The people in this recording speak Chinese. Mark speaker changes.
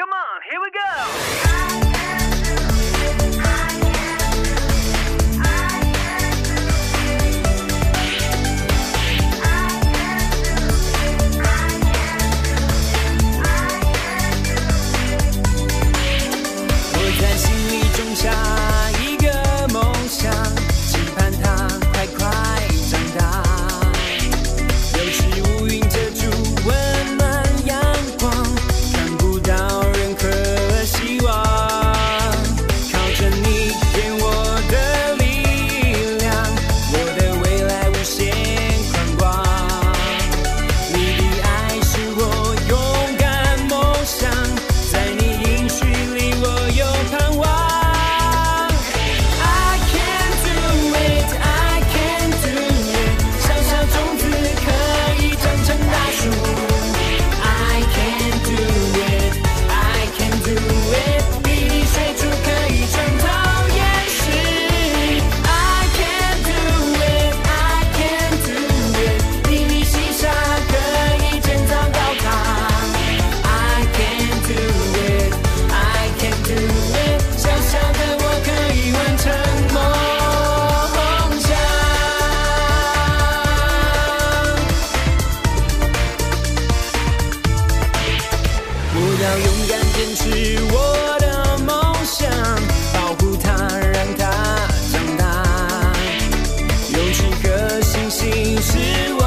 Speaker 1: Come on, here we go.
Speaker 2: “几个星星。是。